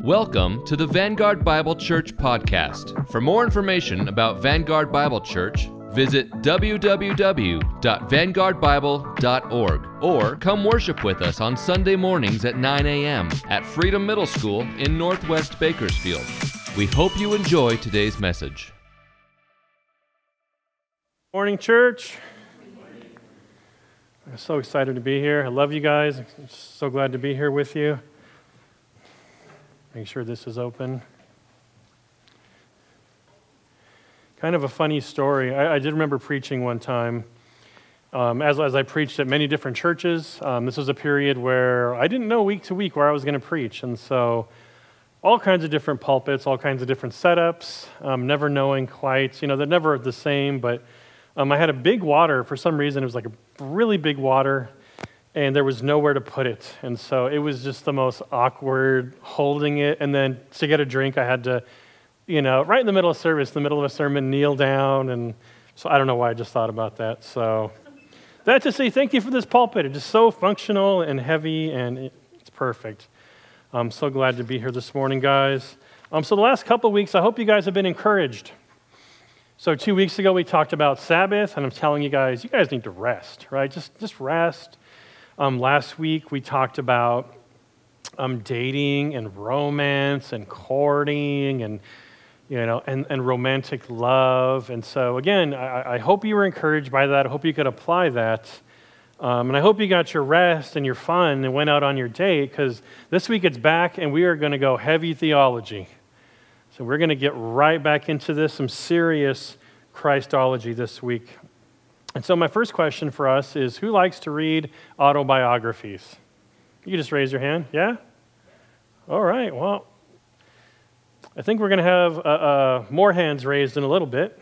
Welcome to the Vanguard Bible Church podcast. For more information about Vanguard Bible Church, visit www.vanguardbible.org or come worship with us on Sunday mornings at 9 a.m. at Freedom Middle School in Northwest Bakersfield. We hope you enjoy today's message. Morning, church. I'm so excited to be here. I love you guys. I'm so glad to be here with you. Make sure this is open. Kind of a funny story. I, I did remember preaching one time. Um, as, as I preached at many different churches, um, this was a period where I didn't know week to week where I was going to preach. And so, all kinds of different pulpits, all kinds of different setups, um, never knowing quite. You know, they're never the same, but um, I had a big water. For some reason, it was like a really big water and there was nowhere to put it. And so it was just the most awkward holding it. And then to get a drink, I had to, you know, right in the middle of service, in the middle of a sermon, kneel down. And so I don't know why I just thought about that. So that to say thank you for this pulpit. It's just so functional and heavy, and it's perfect. I'm so glad to be here this morning, guys. Um, so the last couple weeks, I hope you guys have been encouraged. So two weeks ago, we talked about Sabbath, and I'm telling you guys, you guys need to rest, right? Just, just rest um, last week we talked about um, dating and romance and courting and you know and, and romantic love. And so again, I, I hope you were encouraged by that. I hope you could apply that. Um, and I hope you got your rest and your fun and went out on your date because this week it's back and we are going to go heavy theology. So we're going to get right back into this, some serious Christology this week. And so, my first question for us is who likes to read autobiographies? You just raise your hand. Yeah? All right. Well, I think we're going to have uh, uh, more hands raised in a little bit.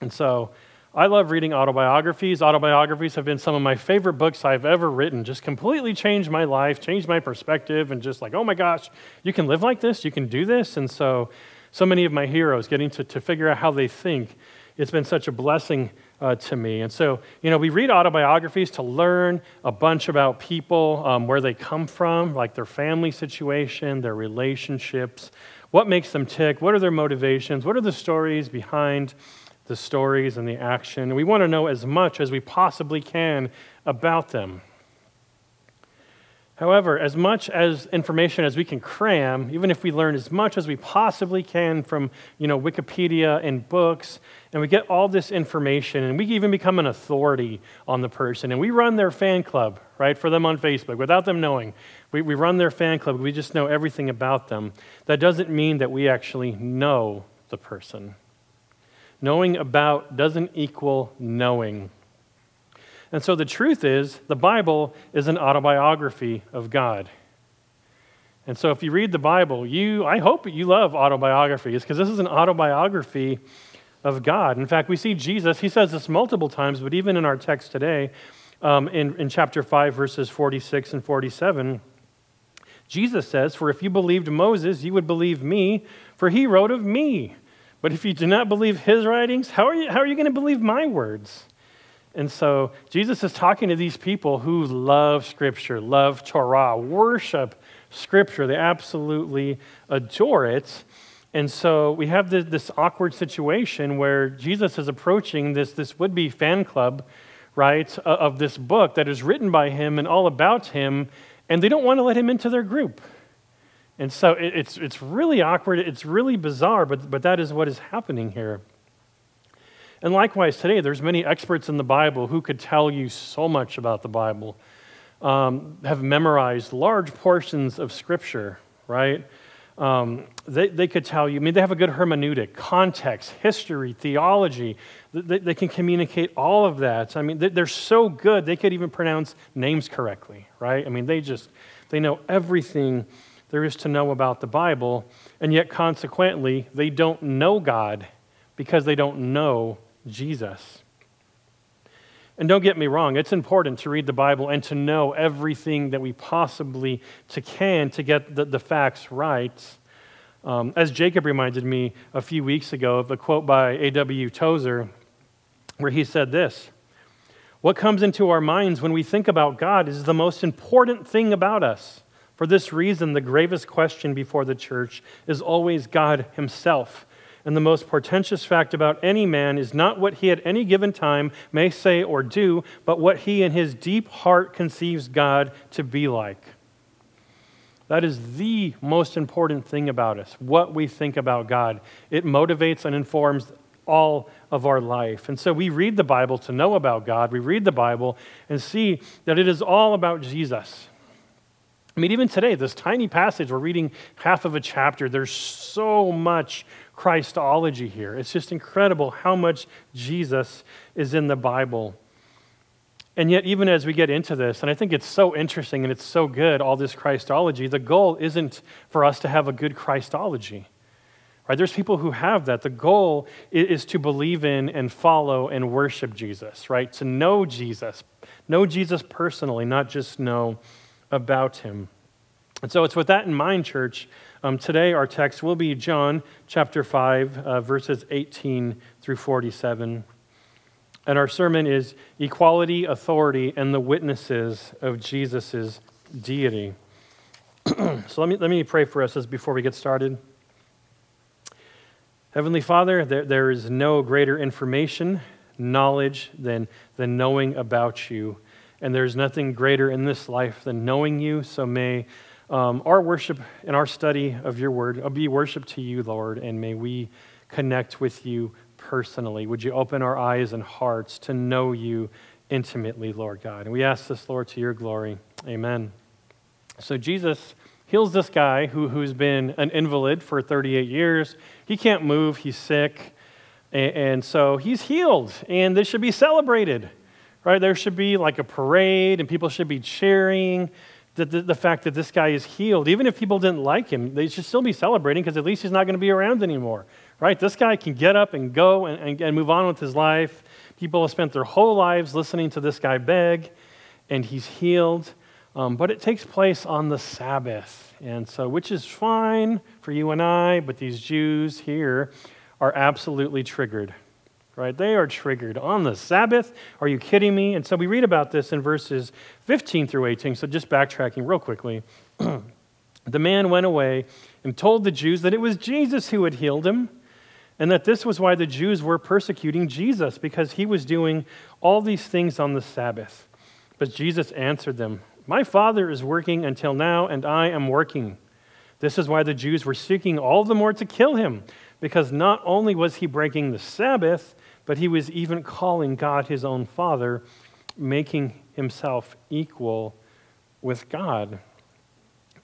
And so, I love reading autobiographies. Autobiographies have been some of my favorite books I've ever written. Just completely changed my life, changed my perspective, and just like, oh my gosh, you can live like this, you can do this. And so, so many of my heroes getting to, to figure out how they think, it's been such a blessing uh, to me. And so, you know, we read autobiographies to learn a bunch about people, um, where they come from, like their family situation, their relationships, what makes them tick, what are their motivations, what are the stories behind the stories and the action. We want to know as much as we possibly can about them. However, as much as information as we can cram, even if we learn as much as we possibly can from you know, Wikipedia and books, and we get all this information, and we even become an authority on the person, and we run their fan club, right, for them on Facebook without them knowing. We, we run their fan club, we just know everything about them. That doesn't mean that we actually know the person. Knowing about doesn't equal knowing. And so the truth is, the Bible is an autobiography of God. And so if you read the Bible, you I hope you love autobiographies because this is an autobiography of God. In fact, we see Jesus, he says this multiple times, but even in our text today, um, in, in chapter 5, verses 46 and 47, Jesus says, For if you believed Moses, you would believe me, for he wrote of me. But if you do not believe his writings, how are you, how are you going to believe my words? And so Jesus is talking to these people who love Scripture, love Torah, worship Scripture. They absolutely adore it. And so we have this, this awkward situation where Jesus is approaching this, this would be fan club, right, of this book that is written by him and all about him, and they don't want to let him into their group. And so it, it's, it's really awkward, it's really bizarre, but, but that is what is happening here. And likewise, today, there's many experts in the Bible who could tell you so much about the Bible, um, have memorized large portions of Scripture, right? Um, they, they could tell you, I mean, they have a good hermeneutic, context, history, theology. They, they can communicate all of that. I mean, they're so good, they could even pronounce names correctly, right? I mean, they just, they know everything there is to know about the Bible, and yet consequently, they don't know God because they don't know Jesus. And don't get me wrong, it's important to read the Bible and to know everything that we possibly to can to get the, the facts right. Um, as Jacob reminded me a few weeks ago of a quote by A.W. Tozer, where he said this What comes into our minds when we think about God is the most important thing about us. For this reason, the gravest question before the church is always God Himself. And the most portentous fact about any man is not what he at any given time may say or do, but what he in his deep heart conceives God to be like. That is the most important thing about us, what we think about God. It motivates and informs all of our life. And so we read the Bible to know about God. We read the Bible and see that it is all about Jesus. I mean, even today, this tiny passage, we're reading half of a chapter. There's so much Christology here. It's just incredible how much Jesus is in the Bible. And yet, even as we get into this, and I think it's so interesting and it's so good, all this Christology, the goal isn't for us to have a good Christology. Right? There's people who have that. The goal is to believe in and follow and worship Jesus, right? To know Jesus, know Jesus personally, not just know about him. And so it's with that in mind, church. Um, today, our text will be John chapter 5, uh, verses 18 through 47. And our sermon is Equality, Authority, and the Witnesses of Jesus' Deity. so let me, let me pray for us as before we get started. Heavenly Father, there, there is no greater information, knowledge than, than knowing about you. And there's nothing greater in this life than knowing you. So may um, our worship and our study of your word be worship to you, Lord, and may we connect with you personally. Would you open our eyes and hearts to know you intimately, Lord God? And we ask this, Lord, to your glory. Amen. So Jesus heals this guy who, who's been an invalid for 38 years. He can't move, he's sick. And, and so he's healed, and this should be celebrated, right? There should be like a parade, and people should be cheering. The, the, the, fact that this guy is healed. Even if people didn't like him, they should still be celebrating because at least he's not going to be around anymore right? This guy can get up and go and, and, and move on with his life. People have spent their whole lives listening to this guy beg, and he's healed. Um, but it takes place on the Sabbath. And so, which is fine for you and I, but these Jews here are absolutely triggered, right? They are triggered. On the Sabbath? Are you kidding me? And so we read about this in verses 15 through 18. So just backtracking real quickly. the man went away and told the Jews that it was Jesus who had healed him and that this was why the Jews were persecuting Jesus, because he was doing all these things on the Sabbath. But Jesus answered them, My Father is working until now, and I am working. This is why the Jews were seeking all the more to kill him, because not only was he breaking the Sabbath, but he was even calling God his own Father, making himself equal with God.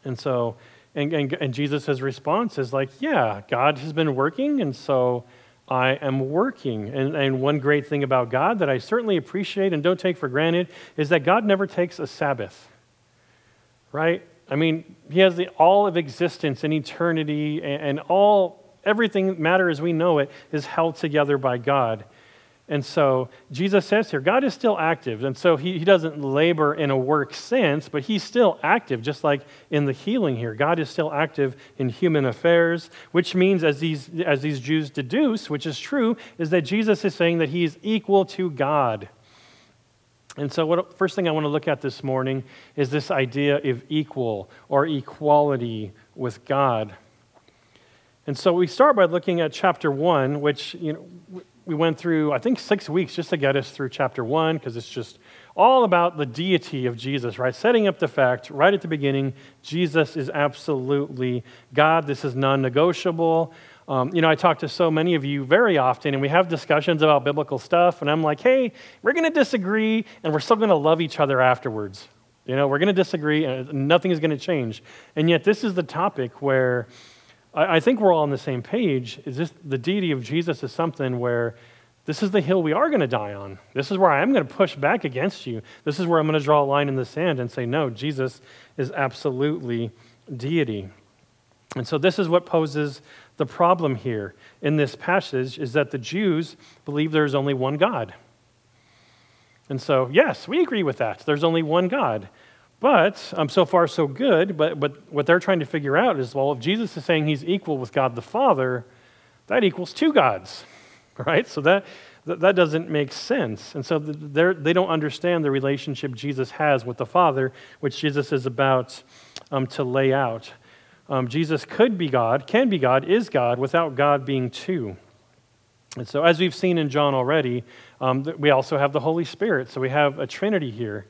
And so and, and, and Jesus' response is like, yeah, God has been working, and so I am working. And, and one great thing about God that I certainly appreciate and don't take for granted is that God never takes a Sabbath, right? I mean, He has the, all of existence and eternity, and, and all, everything, matter as we know it, is held together by God. And so Jesus says here, God is still active. And so he, he doesn't labor in a work sense, but he's still active, just like in the healing here. God is still active in human affairs, which means, as these, as these Jews deduce, which is true, is that Jesus is saying that he is equal to God. And so, what first thing I want to look at this morning is this idea of equal or equality with God. And so we start by looking at chapter 1, which you know, we went through, I think, six weeks just to get us through chapter one, because it's just all about the deity of Jesus, right? Setting up the fact right at the beginning Jesus is absolutely God. This is non negotiable. Um, you know, I talk to so many of you very often, and we have discussions about biblical stuff, and I'm like, hey, we're going to disagree, and we're still going to love each other afterwards. You know, we're going to disagree, and nothing is going to change. And yet, this is the topic where I, I think we're all on the same page. Is this the deity of Jesus is something where this is the hill we are going to die on. This is where I am going to push back against you. This is where I'm going to draw a line in the sand and say, no, Jesus is absolutely deity. And so this is what poses the problem here in this passage is that the Jews believe there's only one God. And so, yes, we agree with that. There's only one God. But um, so far, so good. But, but what they're trying to figure out is well, if Jesus is saying he's equal with God the Father, that equals two gods, right? So that, th- that doesn't make sense. And so they don't understand the relationship Jesus has with the Father, which Jesus is about um, to lay out. Um, Jesus could be God, can be God, is God, without God being two. And so, as we've seen in John already, um, we also have the Holy Spirit. So, we have a Trinity here.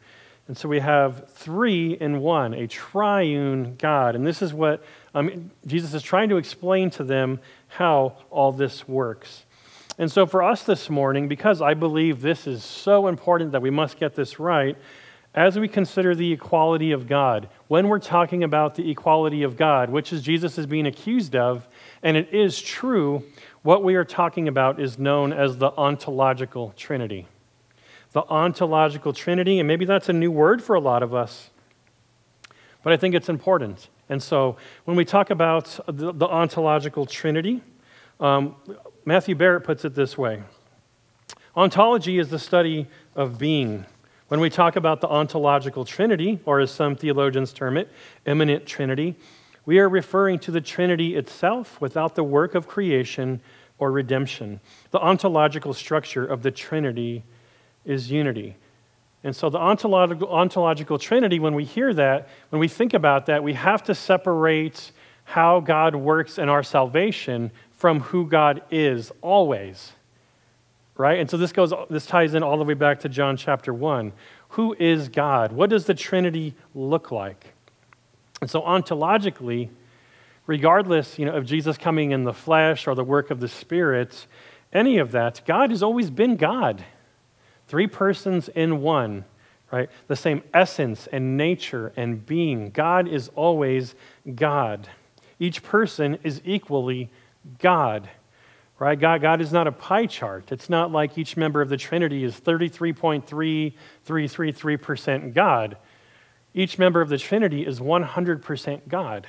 And so, we have three in one, a triune God. And this is what um, Jesus is trying to explain to them how all this works. And so, for us this morning, because I believe this is so important that we must get this right, as we consider the equality of God, when we're talking about the equality of God, which is Jesus is being accused of, and it is true, what we are talking about is known as the ontological trinity. The ontological trinity, and maybe that's a new word for a lot of us, but I think it's important. And so when we talk about the, the ontological trinity, um, Matthew Barrett puts it this way Ontology is the study of being. When we talk about the ontological trinity, or as some theologians term it, immanent trinity, we are referring to the trinity itself without the work of creation or redemption. The ontological structure of the trinity is unity. And so, the ontological, ontological trinity, when we hear that, when we think about that, we have to separate how God works in our salvation from who God is always right? And so this goes this ties in all the way back to John chapter 1. Who is God? What does the Trinity look like? And so ontologically, regardless, you know, of Jesus coming in the flesh or the work of the Spirit, any of that, God has always been God. Three persons in one, right? The same essence and nature and being. God is always God. Each person is equally God right? God, God is not a pie chart. It's not like each member of the Trinity is 33.3333% God. Each member of the Trinity is 100% God.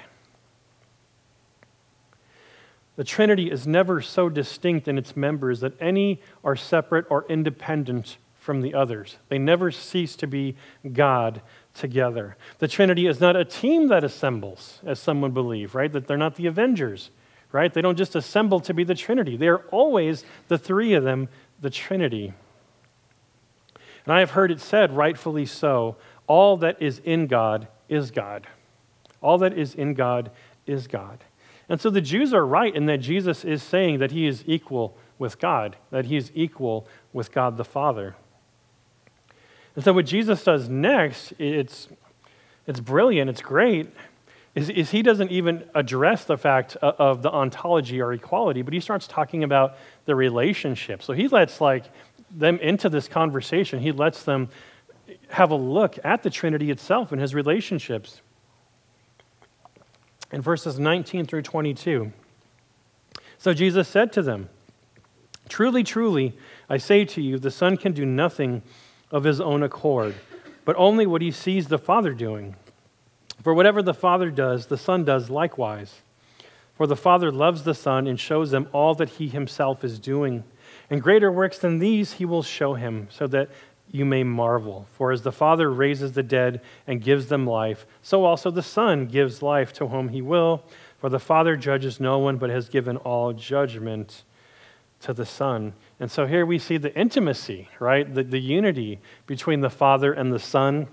The Trinity is never so distinct in its members that any are separate or independent from the others. They never cease to be God together. The Trinity is not a team that assembles, as some would believe, right? That they're not the Avengers right? They don't just assemble to be the Trinity. They are always, the three of them, the Trinity. And I have heard it said, rightfully so, all that is in God is God. All that is in God is God. And so the Jews are right in that Jesus is saying that he is equal with God, that he is equal with God the Father. And so what Jesus does next, it's, it's brilliant, it's great, is, is he doesn't even address the fact of the ontology or equality, but he starts talking about the relationship. So he lets like them into this conversation. He lets them have a look at the Trinity itself and his relationships. In verses 19 through 22. So Jesus said to them, Truly, truly, I say to you, the Son can do nothing of his own accord, but only what he sees the Father doing. For whatever the Father does, the Son does likewise. For the Father loves the Son and shows him all that he himself is doing. And greater works than these he will show him, so that you may marvel. For as the Father raises the dead and gives them life, so also the Son gives life to whom he will. For the Father judges no one, but has given all judgment to the Son. And so here we see the intimacy, right? The, the unity between the Father and the Son.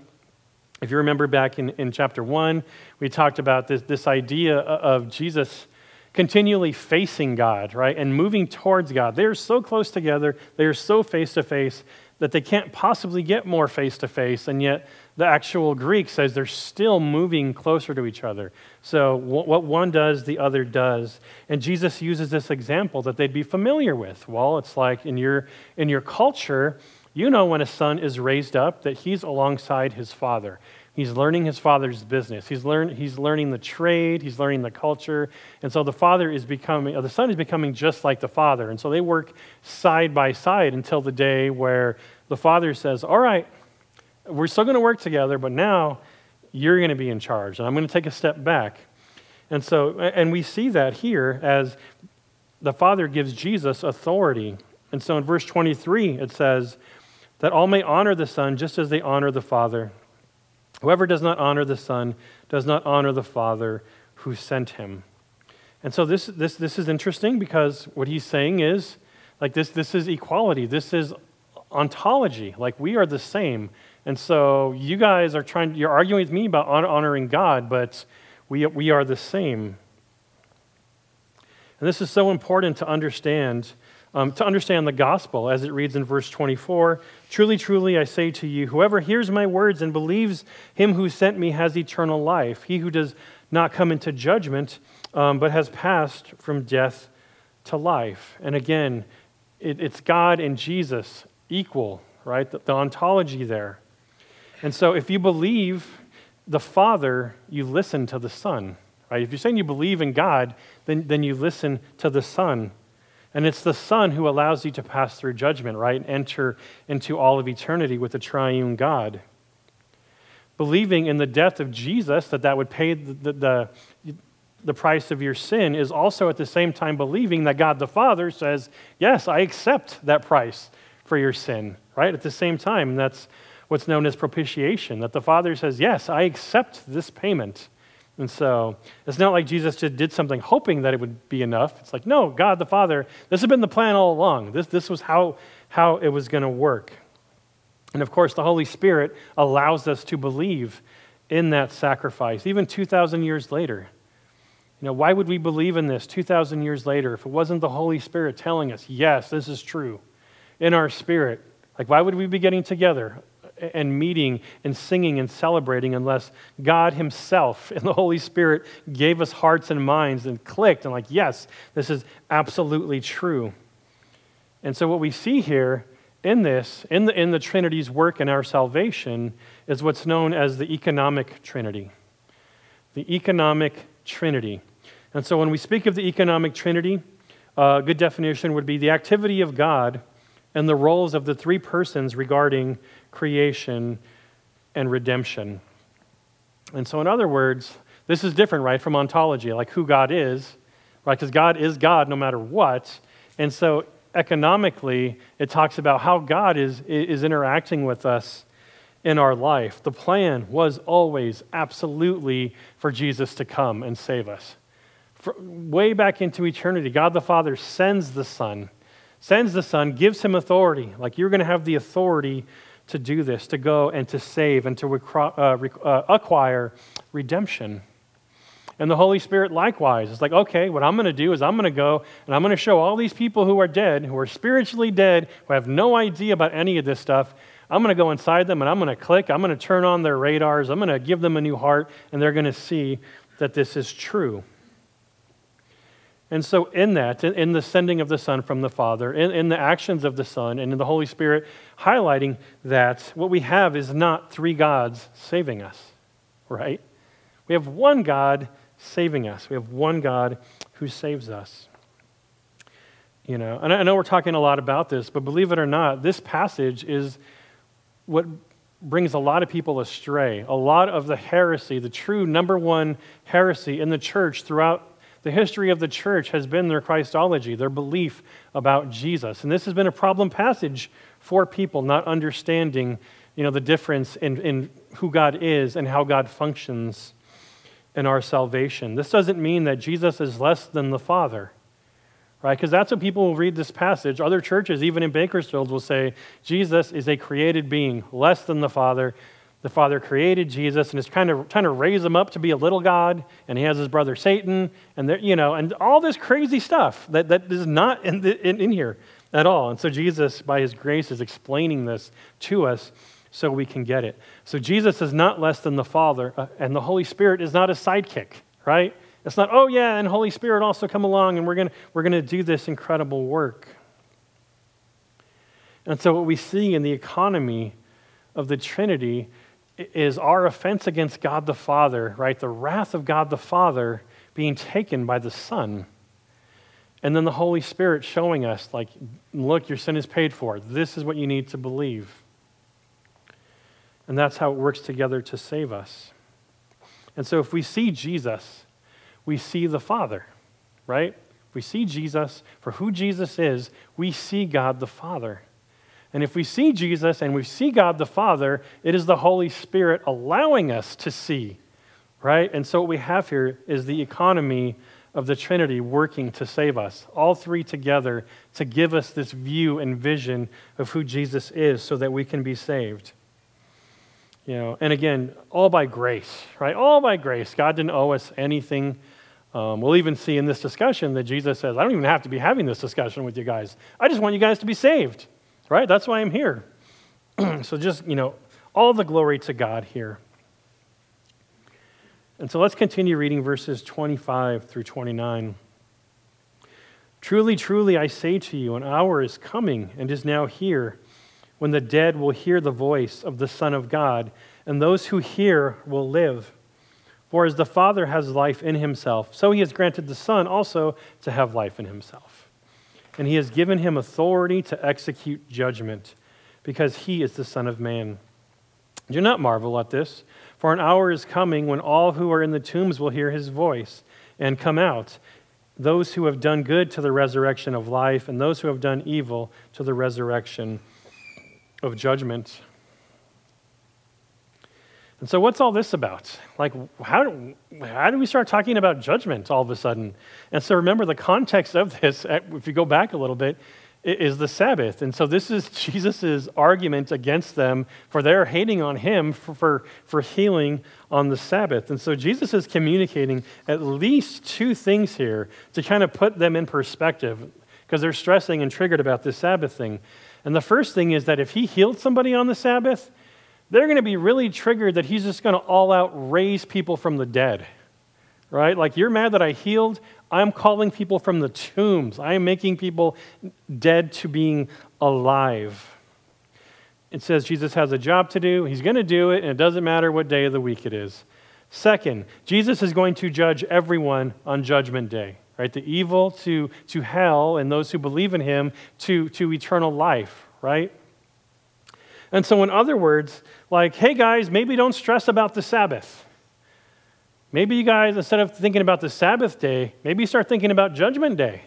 If you remember back in, in chapter 1, we talked about this, this idea of Jesus continually facing God, right, and moving towards God. They are so close together, they are so face to face that they can't possibly get more face to face, and yet the actual Greek says they're still moving closer to each other. So what one does, the other does. And Jesus uses this example that they'd be familiar with. Well, it's like in your, in your culture, you know when a son is raised up that he's alongside his father. He's learning his father's business. He's, learn, he's learning the trade. He's learning the culture. And so the father is becoming, uh, the son is becoming just like the father. And so they work side by side until the day where the father says, All right, we're still going to work together, but now you're going to be in charge. And I'm going to take a step back. And so, and we see that here as the father gives Jesus authority. And so in verse 23, it says, that all may honor the Son just as they honor the Father. Whoever does not honor the Son does not honor the Father who sent him. And so this, this, this is interesting because what he's saying is Like this, this is equality. This is ontology. Like we are the same. And so you guys are trying, you're arguing with me about honoring God, but we, we are the same. And this is so important to understand, um, to understand the gospel as it reads in verse 24. Truly, truly, I say to you, whoever hears my words and believes him who sent me has eternal life. He who does not come into judgment, um, but has passed from death to life. And again, it, it's God and Jesus equal, right? The, the ontology there. And so if you believe the Father, you listen to the Son. Right? If you're saying you believe in God, then, then you listen to the Son. And it's the Son who allows you to pass through judgment, right? Enter into all of eternity with the triune God. Believing in the death of Jesus, that that would pay the, the, the price of your sin, is also at the same time believing that God the Father says, Yes, I accept that price for your sin, right? At the same time, that's what's known as propitiation, that the Father says, Yes, I accept this payment. And so it's not like Jesus just did something hoping that it would be enough. It's like, no, God the Father, this has been the plan all along. This, this was how, how it was going to work. And of course, the Holy Spirit allows us to believe in that sacrifice, even 2,000 years later. You know, why would we believe in this 2,000 years later if it wasn't the Holy Spirit telling us, yes, this is true in our spirit? Like, why would we be getting together and meeting and singing and celebrating unless God Himself and the Holy Spirit gave us hearts and minds and clicked and, like, yes, this is absolutely true. And so, what we see here in this, in the, in the Trinity's work in our salvation, is what's known as the economic Trinity. The economic Trinity. And so, when we speak of the economic Trinity, a good definition would be the activity of God and the roles of the three persons regarding creation, and redemption. And so, in other words, this is different, right, from ontology, like who God is, right? Because God is God no matter what. And so, economically, it talks about how God is, is interacting with us in our life. The plan was always absolutely for Jesus to come and save us. For, way back into eternity, God the Father sends the Son, sends the Son, gives him authority. Like you're going to have the authority to do this, to go and to save and to uh, uh, acquire redemption. And the Holy Spirit likewise is like, okay, what I'm going to do is I'm going to go and I'm going to show all these people who are dead, who are spiritually dead, who have no idea about any of this stuff. I'm going to go inside them and I'm going to click. I'm going to turn on their radars. I'm going to give them a new heart, and they're going to see that this is true. And so, in that, in, the sending of the Son from the Father, in, in the actions of the Son, and in the Holy Spirit, highlighting that what we have is not three gods saving us, right? We have one God saving us. We have one God who saves us. You know, and I know we're talking a lot about this, but believe it or not, this passage is what brings a lot of people astray. A lot of the heresy, the true number one heresy in the church throughout the history of the church has been their Christology, their belief about Jesus. And this has been a problem passage for people not understanding you know, the difference in, in who God is and how God functions in our salvation. This doesn't mean that Jesus is less than the Father, right? Because that's what people will read this passage. Other churches, even in Bakersfield, will say Jesus is a created being, less than the Father the Father created Jesus and is kind of trying to raise him up to be a little God, and he has his brother Satan, and you know, and all this crazy stuff that, that is not in, the, in, in here at all. And so Jesus, by his grace, is explaining this to us so we can get it. So Jesus is not less than the Father, uh, and the Holy Spirit is not a sidekick, right? It's not, oh yeah, and Holy Spirit also come along, and we're gonna we're gonna do this incredible work. And so what we see in the economy of the Trinity is our offense against God the Father, right? The wrath of God the Father being taken by the Son. And then the Holy Spirit showing us, like, look, your sin is paid for. This is what you need to believe. And that's how it works together to save us. And so if we see Jesus, we see the Father, right? If we see Jesus for who Jesus is, we see God the Father. And if we see Jesus and we see God the Father, it is the Holy Spirit allowing us to see, right? And so what we have here is the economy of the Trinity working to save us, all three together to give us this view and vision of who Jesus is so that we can be saved. You know, and again, all by grace, right? All by grace. God didn't owe us anything. Um, we'll even see in this discussion that Jesus says, I don't even have to be having this discussion with you guys. I just want you guys to be saved, right? That's why I'm here. so just, you know, all the glory to God here. And so let's continue reading verses 25 through 29. Truly, truly, I say to you, an hour is coming and is now here when the dead will hear the voice of the Son of God, and those who hear will live. For as the Father has life in himself, so he has granted the Son also to have life in himself. And he has given him authority to execute judgment, because he is the Son of Man. Do not marvel at this. For an hour is coming when all who are in the tombs will hear his voice and come out, those who have done good to the resurrection of life, and those who have done evil to the resurrection of judgment. And so, what's all this about? Like, how do, how do we start talking about judgment all of a sudden? And so, remember the context of this, if you go back a little bit, is the Sabbath. And so this is Jesus' argument against them for their hating on him for, for, for, healing on the Sabbath. And so Jesus is communicating at least two things here to kind of put them in perspective because they're stressing and triggered about this Sabbath thing. And the first thing is that if he healed somebody on the Sabbath, they're going to be really triggered that he's just going to all out raise people from the dead. Right? Like, you're mad that I healed. I'm calling people from the tombs. I am making people dead to being alive. It says Jesus has a job to do. He's going to do it, and it doesn't matter what day of the week it is. Second, Jesus is going to judge everyone on Judgment Day, right? The evil to, to hell, and those who believe in him to, to eternal life, right? And so, in other words, like, hey guys, maybe don't stress about the Sabbath. Maybe you guys, instead of thinking about the Sabbath day, maybe start thinking about Judgment Day.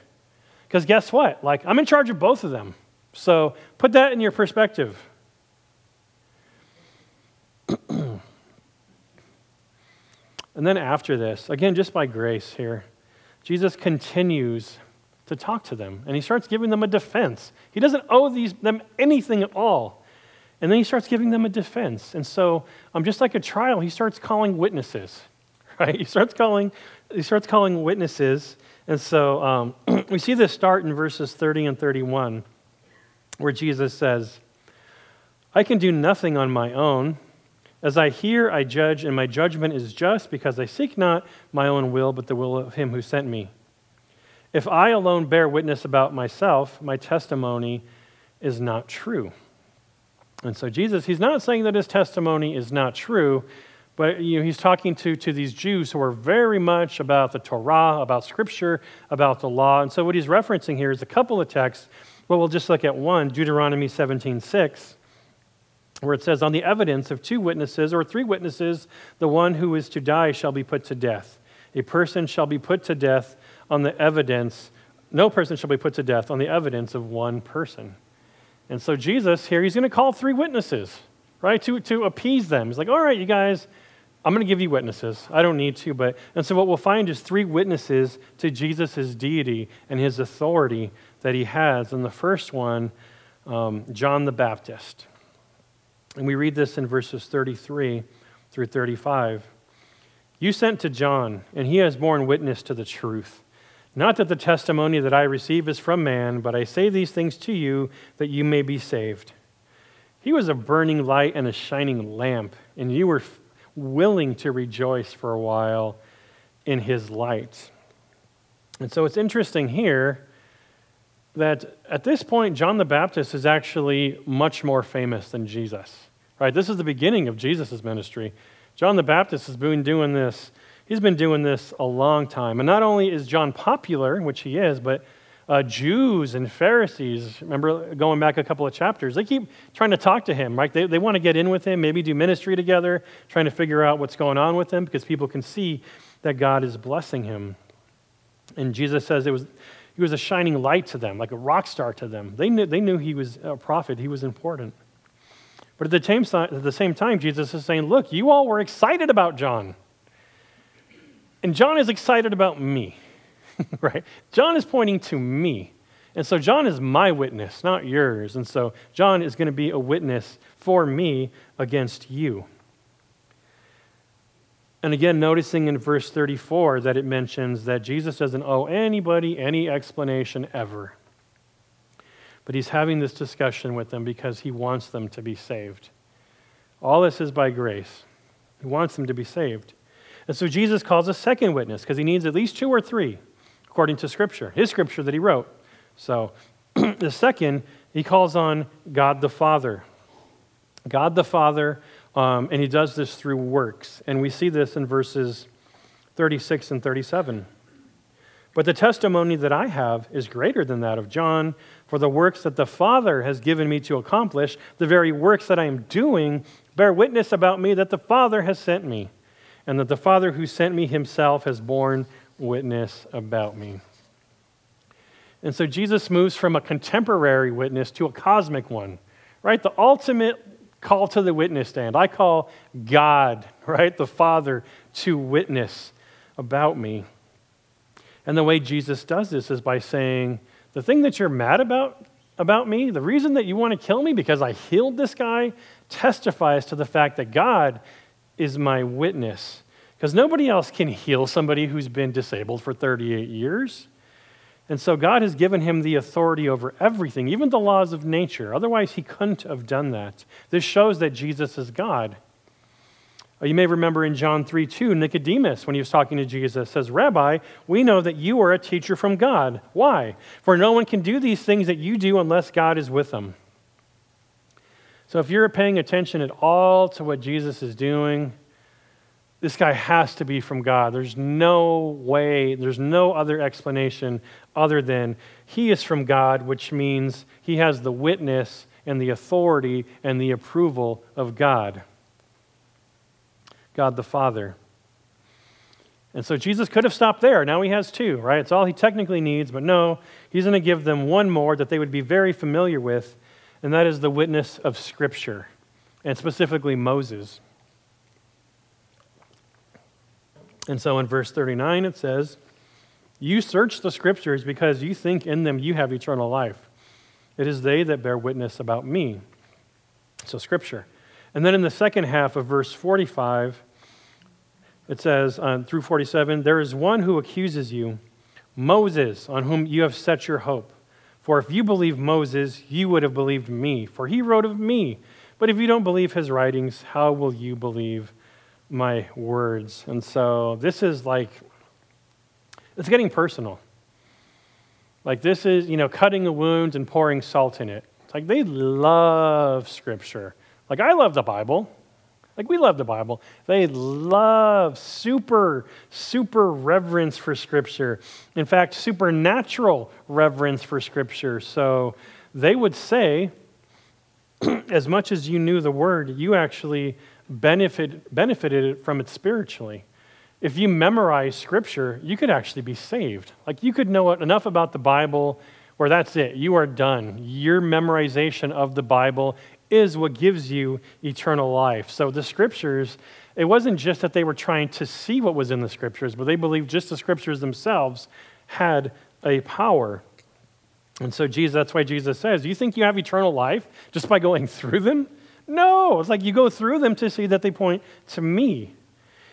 Because guess what? Like, I'm in charge of both of them. So put that in your perspective. and then after this, again, just by grace here, Jesus continues to talk to them and he starts giving them a defense. He doesn't owe these, them anything at all. And then he starts giving them a defense. And so, um, just like a trial, he starts calling witnesses right? He starts calling, he starts calling witnesses. And so um, we see this start in verses 30 and 31, where Jesus says, I can do nothing on my own. As I hear, I judge, and my judgment is just because I seek not my own will, but the will of him who sent me. If I alone bear witness about myself, my testimony is not true. And so Jesus, he's not saying that his testimony is not true, but you know, he's talking to, to these Jews who are very much about the Torah, about Scripture, about the law. And so what he's referencing here is a couple of texts. Well, we'll just look at one, Deuteronomy 17 6, where it says, On the evidence of two witnesses or three witnesses, the one who is to die shall be put to death. A person shall be put to death on the evidence, no person shall be put to death on the evidence of one person. And so Jesus here, he's going to call three witnesses, right, to, to appease them. He's like, All right, you guys I'm going to give you witnesses. I don't need to, but. And so what we'll find is three witnesses to Jesus' deity and his authority that he has. And the first one, um, John the Baptist. And we read this in verses 33 through 35. You sent to John, and he has borne witness to the truth. Not that the testimony that I receive is from man, but I say these things to you that you may be saved. He was a burning light and a shining lamp, and you were willing to rejoice for a while in his light. And so it's interesting here that at this point, John the Baptist is actually much more famous than Jesus. Right? This is the beginning of Jesus' ministry. John the Baptist has been doing this, he's been doing this a long time. And not only is John popular, which he is, but uh, Jews and Pharisees, remember going back a couple of chapters, they keep trying to talk to him, right? They, they want to get in with him, maybe do ministry together, trying to figure out what's going on with him because people can see that God is blessing him. And Jesus says it was, he was a shining light to them, like a rock star to them. They knew, they knew he was a prophet, he was important. But at the, same, at the same time, Jesus is saying, Look, you all were excited about John. And John is excited about me. right? John is pointing to me. And so John is my witness, not yours. And so John is going to be a witness for me against you. And again, noticing in verse 34 that it mentions that Jesus doesn't owe anybody any explanation ever. But he's having this discussion with them because he wants them to be saved. All this is by grace. He wants them to be saved. And so Jesus calls a second witness because he needs at least two or three, according to Scripture, his Scripture that he wrote. So the second, he calls on God the Father. God the Father, um, and he does this through works. And we see this in verses 36 and 37. But the testimony that I have is greater than that of John, for the works that the Father has given me to accomplish, the very works that I am doing, bear witness about me that the Father has sent me, and that the Father who sent me himself has borne witness about me. And so Jesus moves from a contemporary witness to a cosmic one, right? The ultimate call to the witness stand. I call God, right, the Father, to witness about me. And the way Jesus does this is by saying, The thing that you're mad about, about me, the reason that you want to kill me because I healed this guy, testifies to the fact that God is my witness. Because nobody else can heal somebody who's been disabled for 38 years. And so God has given him the authority over everything, even the laws of nature. Otherwise, he couldn't have done that. This shows that Jesus is God. Uh, you may remember in John 3 2, Nicodemus, when he was talking to Jesus, says, Rabbi, we know that you are a teacher from God. Why? For no one can do these things that you do unless God is with them. So if you're paying attention at all to what Jesus is doing, this guy has to be from God. There's no way, there's no other explanation other than he is from God, which means he has the witness and the authority and the approval of God. God the Father. And so Jesus could have stopped there. Now he has two, right? It's all he technically needs, but no, he's going to give them one more that they would be very familiar with, and that is the witness of Scripture, and specifically Moses. And so in verse 39, it says, You search the scriptures because you think in them you have eternal life. It is they that bear witness about me. So, scripture. And then in the second half of verse 45, it says, uh, through 47, There is one who accuses you, Moses, on whom you have set your hope. For if you believe Moses, you would have believed me, for he wrote of me. But if you don't believe his writings, how will you believe my words. And so this is like, it's getting personal. Like this is, you know, cutting a wound and pouring salt in it. It's like they love Scripture. Like I love the Bible. Like we love the Bible. They love super, super reverence for Scripture. In fact, supernatural reverence for Scripture. So they would say, as much as you knew the Word, you actually benefit, benefited from it spiritually. If you memorize scripture, you could actually be saved. Like you could know enough about the Bible where that's it. You are done. Your memorization of the Bible is what gives you eternal life. So the scriptures, it wasn't just that they were trying to see what was in the scriptures, but they believed just the scriptures themselves had a power. And so Jesus, that's why Jesus says, Do you think you have eternal life just by going through them? No, it's like you go through them to see that they point to me.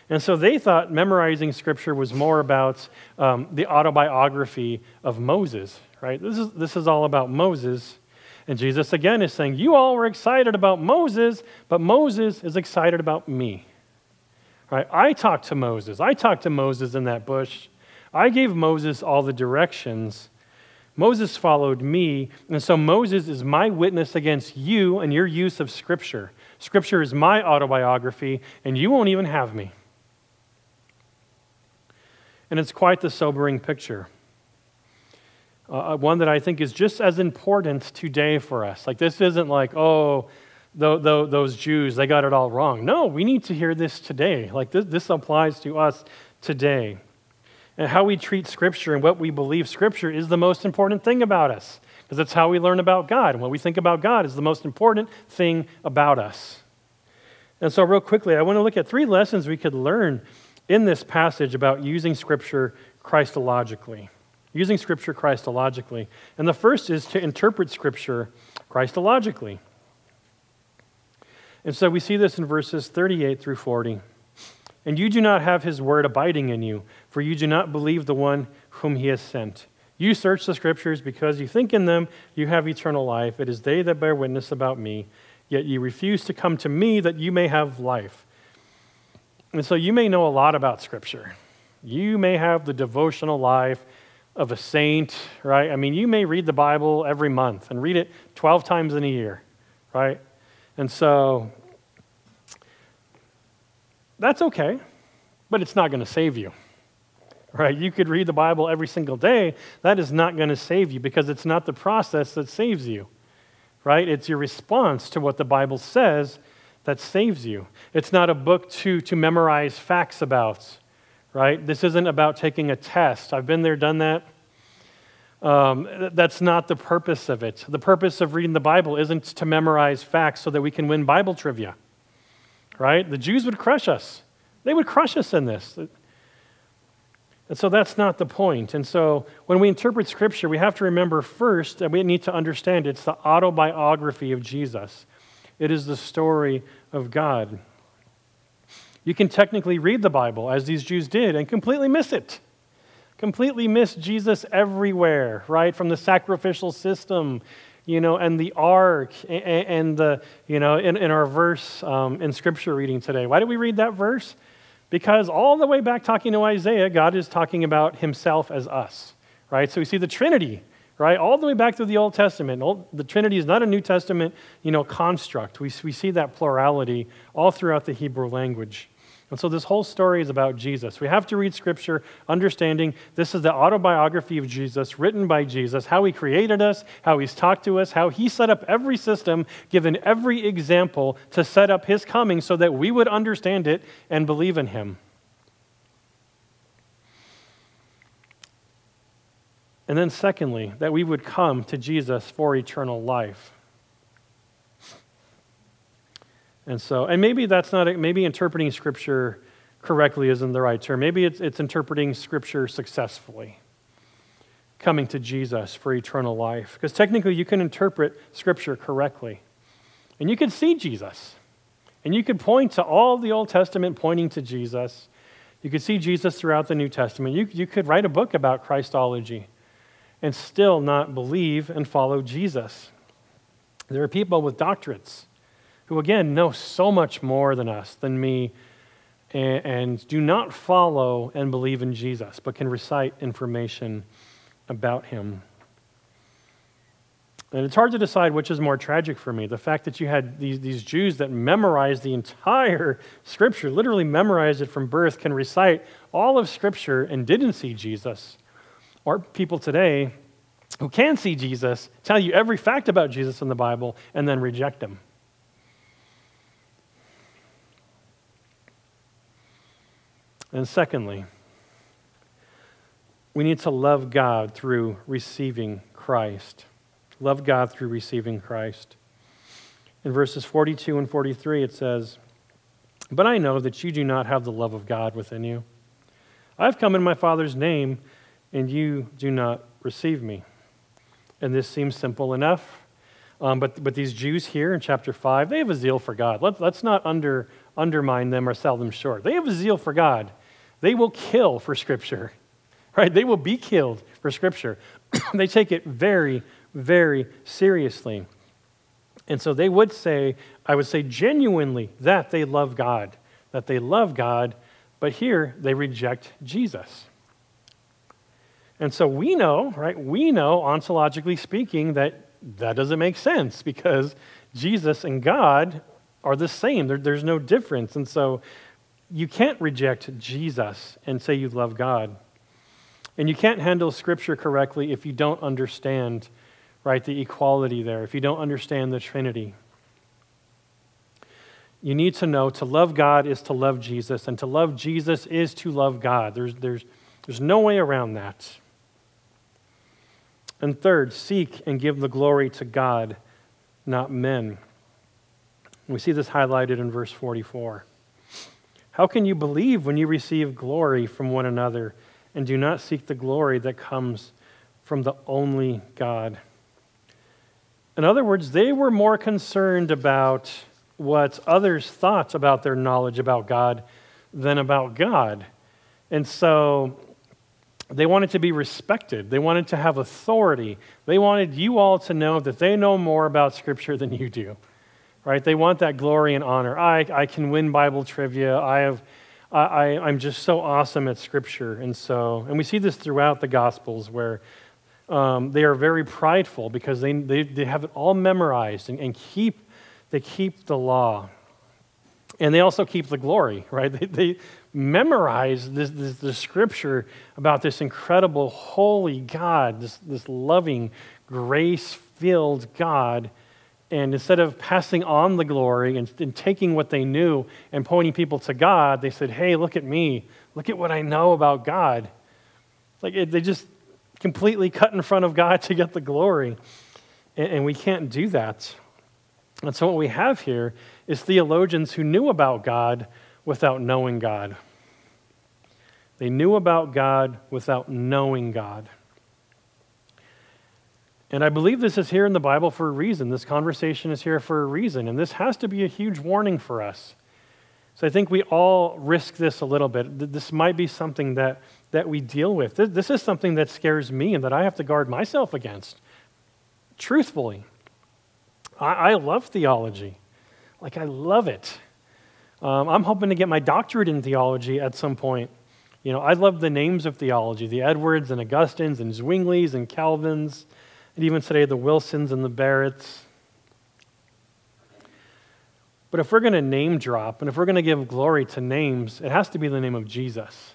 And so they thought memorizing scripture was more about um, the autobiography of Moses, right? This is, this is all about Moses. And Jesus again is saying, You all were excited about Moses, but Moses is excited about me. Right? I talked to Moses. I talked to Moses in that bush. I gave Moses all the directions. Moses followed me, and so Moses is my witness against you and your use of Scripture. Scripture is my autobiography, and you won't even have me. And it's quite the sobering picture. Uh, uh one that I think is just as important today for us. Like, this isn't like, oh, those Jews, they got it all wrong. No, we need to hear this today. Like, this, this applies to us today and how we treat Scripture and what we believe Scripture is the most important thing about us. Because that's how we learn about God. And what we think about God is the most important thing about us. And so, real quickly, I want to look at three lessons we could learn in this passage about using Scripture Christologically. Using Scripture Christologically. And the first is to interpret Scripture Christologically. And so we see this in verses 38 through 40. And you do not have his word abiding in you, for you do not believe the one whom he has sent. You search the scriptures because you think in them you have eternal life. It is they that bear witness about me, yet you refuse to come to me that you may have life. And so you may know a lot about scripture. You may have the devotional life of a saint, right? I mean, you may read the Bible every month and read it 12 times in a year, right? And so that's okay, but it's not going to save you. Right? You could read the Bible every single day. That is not going to save you because it's not the process that saves you. Right? It's your response to what the Bible says that saves you. It's not a book to, to memorize facts about. Right? This isn't about taking a test. I've been there, done that. Um, that's not the purpose of it. The purpose of reading the Bible isn't to memorize facts so that we can win Bible trivia right? The Jews would crush us. They would crush us in this. And so that's not the point. And so when we interpret Scripture, we have to remember first that we need to understand it's the autobiography of Jesus, it is the story of God. You can technically read the Bible, as these Jews did, and completely miss it. Completely miss Jesus everywhere, right? From the sacrificial system you know, and the ark, and, and the, you know, in, in our verse um, in scripture reading today. Why did we read that verse? Because all the way back talking to Isaiah, God is talking about himself as us, right? So we see the Trinity, right? All the way back to the Old Testament. The Trinity is not a New Testament, you know, construct. We, we see that plurality all throughout the Hebrew language. And so this whole story is about Jesus. We have to read Scripture understanding this is the autobiography of Jesus, written by Jesus, how he created us, how he's talked to us, how he set up every system, given every example to set up his coming so that we would understand it and believe in him. And then, secondly, that we would come to Jesus for eternal life. And so, and maybe that's not, maybe interpreting Scripture correctly isn't the right term. Maybe it's, it's interpreting Scripture successfully, coming to Jesus for eternal life. Because technically, you can interpret Scripture correctly. And you can see Jesus. And you could point to all the Old Testament pointing to Jesus. You could see Jesus throughout the New Testament. You, you could write a book about Christology and still not believe and follow Jesus. There are people with doctorates who again know so much more than us, than me, and, and do not follow and believe in Jesus, but can recite information about him. And it's hard to decide which is more tragic for me the fact that you had these, these Jews that memorized the entire Scripture, literally memorized it from birth, can recite all of Scripture and didn't see Jesus, or people today who can see Jesus tell you every fact about Jesus in the Bible and then reject him. And secondly, we need to love God through receiving Christ. Love God through receiving Christ. In verses 42 and 43, it says, But I know that you do not have the love of God within you. I've come in my Father's name, and you do not receive me. And this seems simple enough. Um, but, but these Jews here in chapter 5, they have a zeal for God. Let, let's not under, undermine them or sell them short. They have a zeal for God. They will kill for Scripture, right? They will be killed for Scripture. they take it very, very seriously. And so they would say, I would say genuinely, that they love God, that they love God, but here they reject Jesus. And so we know, right? We know, ontologically speaking, that that doesn't make sense because Jesus and God are the same. There, there's no difference. And so you can't reject Jesus and say you love God. And you can't handle Scripture correctly if you don't understand, right, the equality there, if you don't understand the Trinity. You need to know to love God is to love Jesus, and to love Jesus is to love God. There's, there's, there's no way around that. And third, seek and give the glory to God, not men. We see this highlighted in verse 44. How can you believe when you receive glory from one another and do not seek the glory that comes from the only God. In other words, they were more concerned about what others thought about their knowledge about God than about God. And so they wanted to be respected. They wanted to have authority. They wanted you all to know that they know more about Scripture than you do, right? They want that glory and honor. I, I can win Bible trivia. I have, I, I'm just so awesome at Scripture. And so, and we see this throughout the Gospels where um, they are very prideful because they, they, they have it all memorized and, and keep, they keep the law. And they also keep the glory, right? They, they memorize this, this, the scripture about this incredible, holy God, this, this loving, grace filled God. And instead of passing on the glory and, and, taking what they knew and pointing people to God, they said, Hey, look at me. Look at what I know about God. Like it, they just completely cut in front of God to get the glory. And, and we can't do that. And so, what we have here is theologians who knew about God without knowing God. They knew about God without knowing God. And I believe this is here in the Bible for a reason. This conversation is here for a reason. And this has to be a huge warning for us. So I think we all risk this a little bit. This might be something that that we deal with. This is something that scares me and that I have to guard myself against. Truthfully, I, love theology. Like, I love it. Um, I'm hoping to get my doctorate in theology at some point. You know, I love the names of theology the Edwards and Augustines and Zwinglies and Calvins, and even today the Wilsons and the Barretts. But if we're going to name drop and if we're going to give glory to names, it has to be the name of Jesus.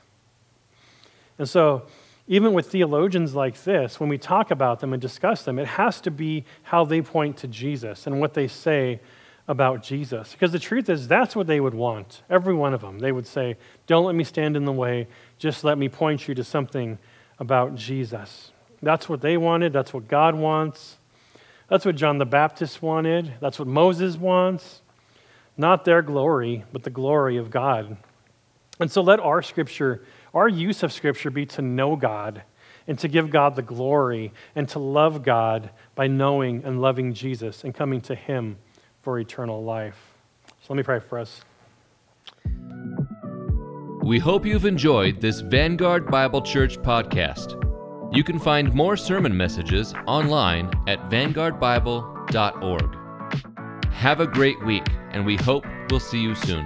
And so, even with theologians like this, when we talk about them and discuss them, it has to be how they point to Jesus and what they say about Jesus. Because the truth is, that's what they would want, every one of them. They would say, Don't let me stand in the way, just let me point you to something about Jesus. That's what they wanted, that's what God wants. That's what John the Baptist wanted, that's what Moses wants. Not their glory, but the glory of God. And so let our scripture our use of Scripture be to know God and to give God the glory and to love God by knowing and loving Jesus and coming to Him for eternal life. So let me pray for us. We hope you've enjoyed this Vanguard Bible Church podcast. You can find more sermon messages online at vanguardbible.org. Have a great week, and we hope we'll see you soon.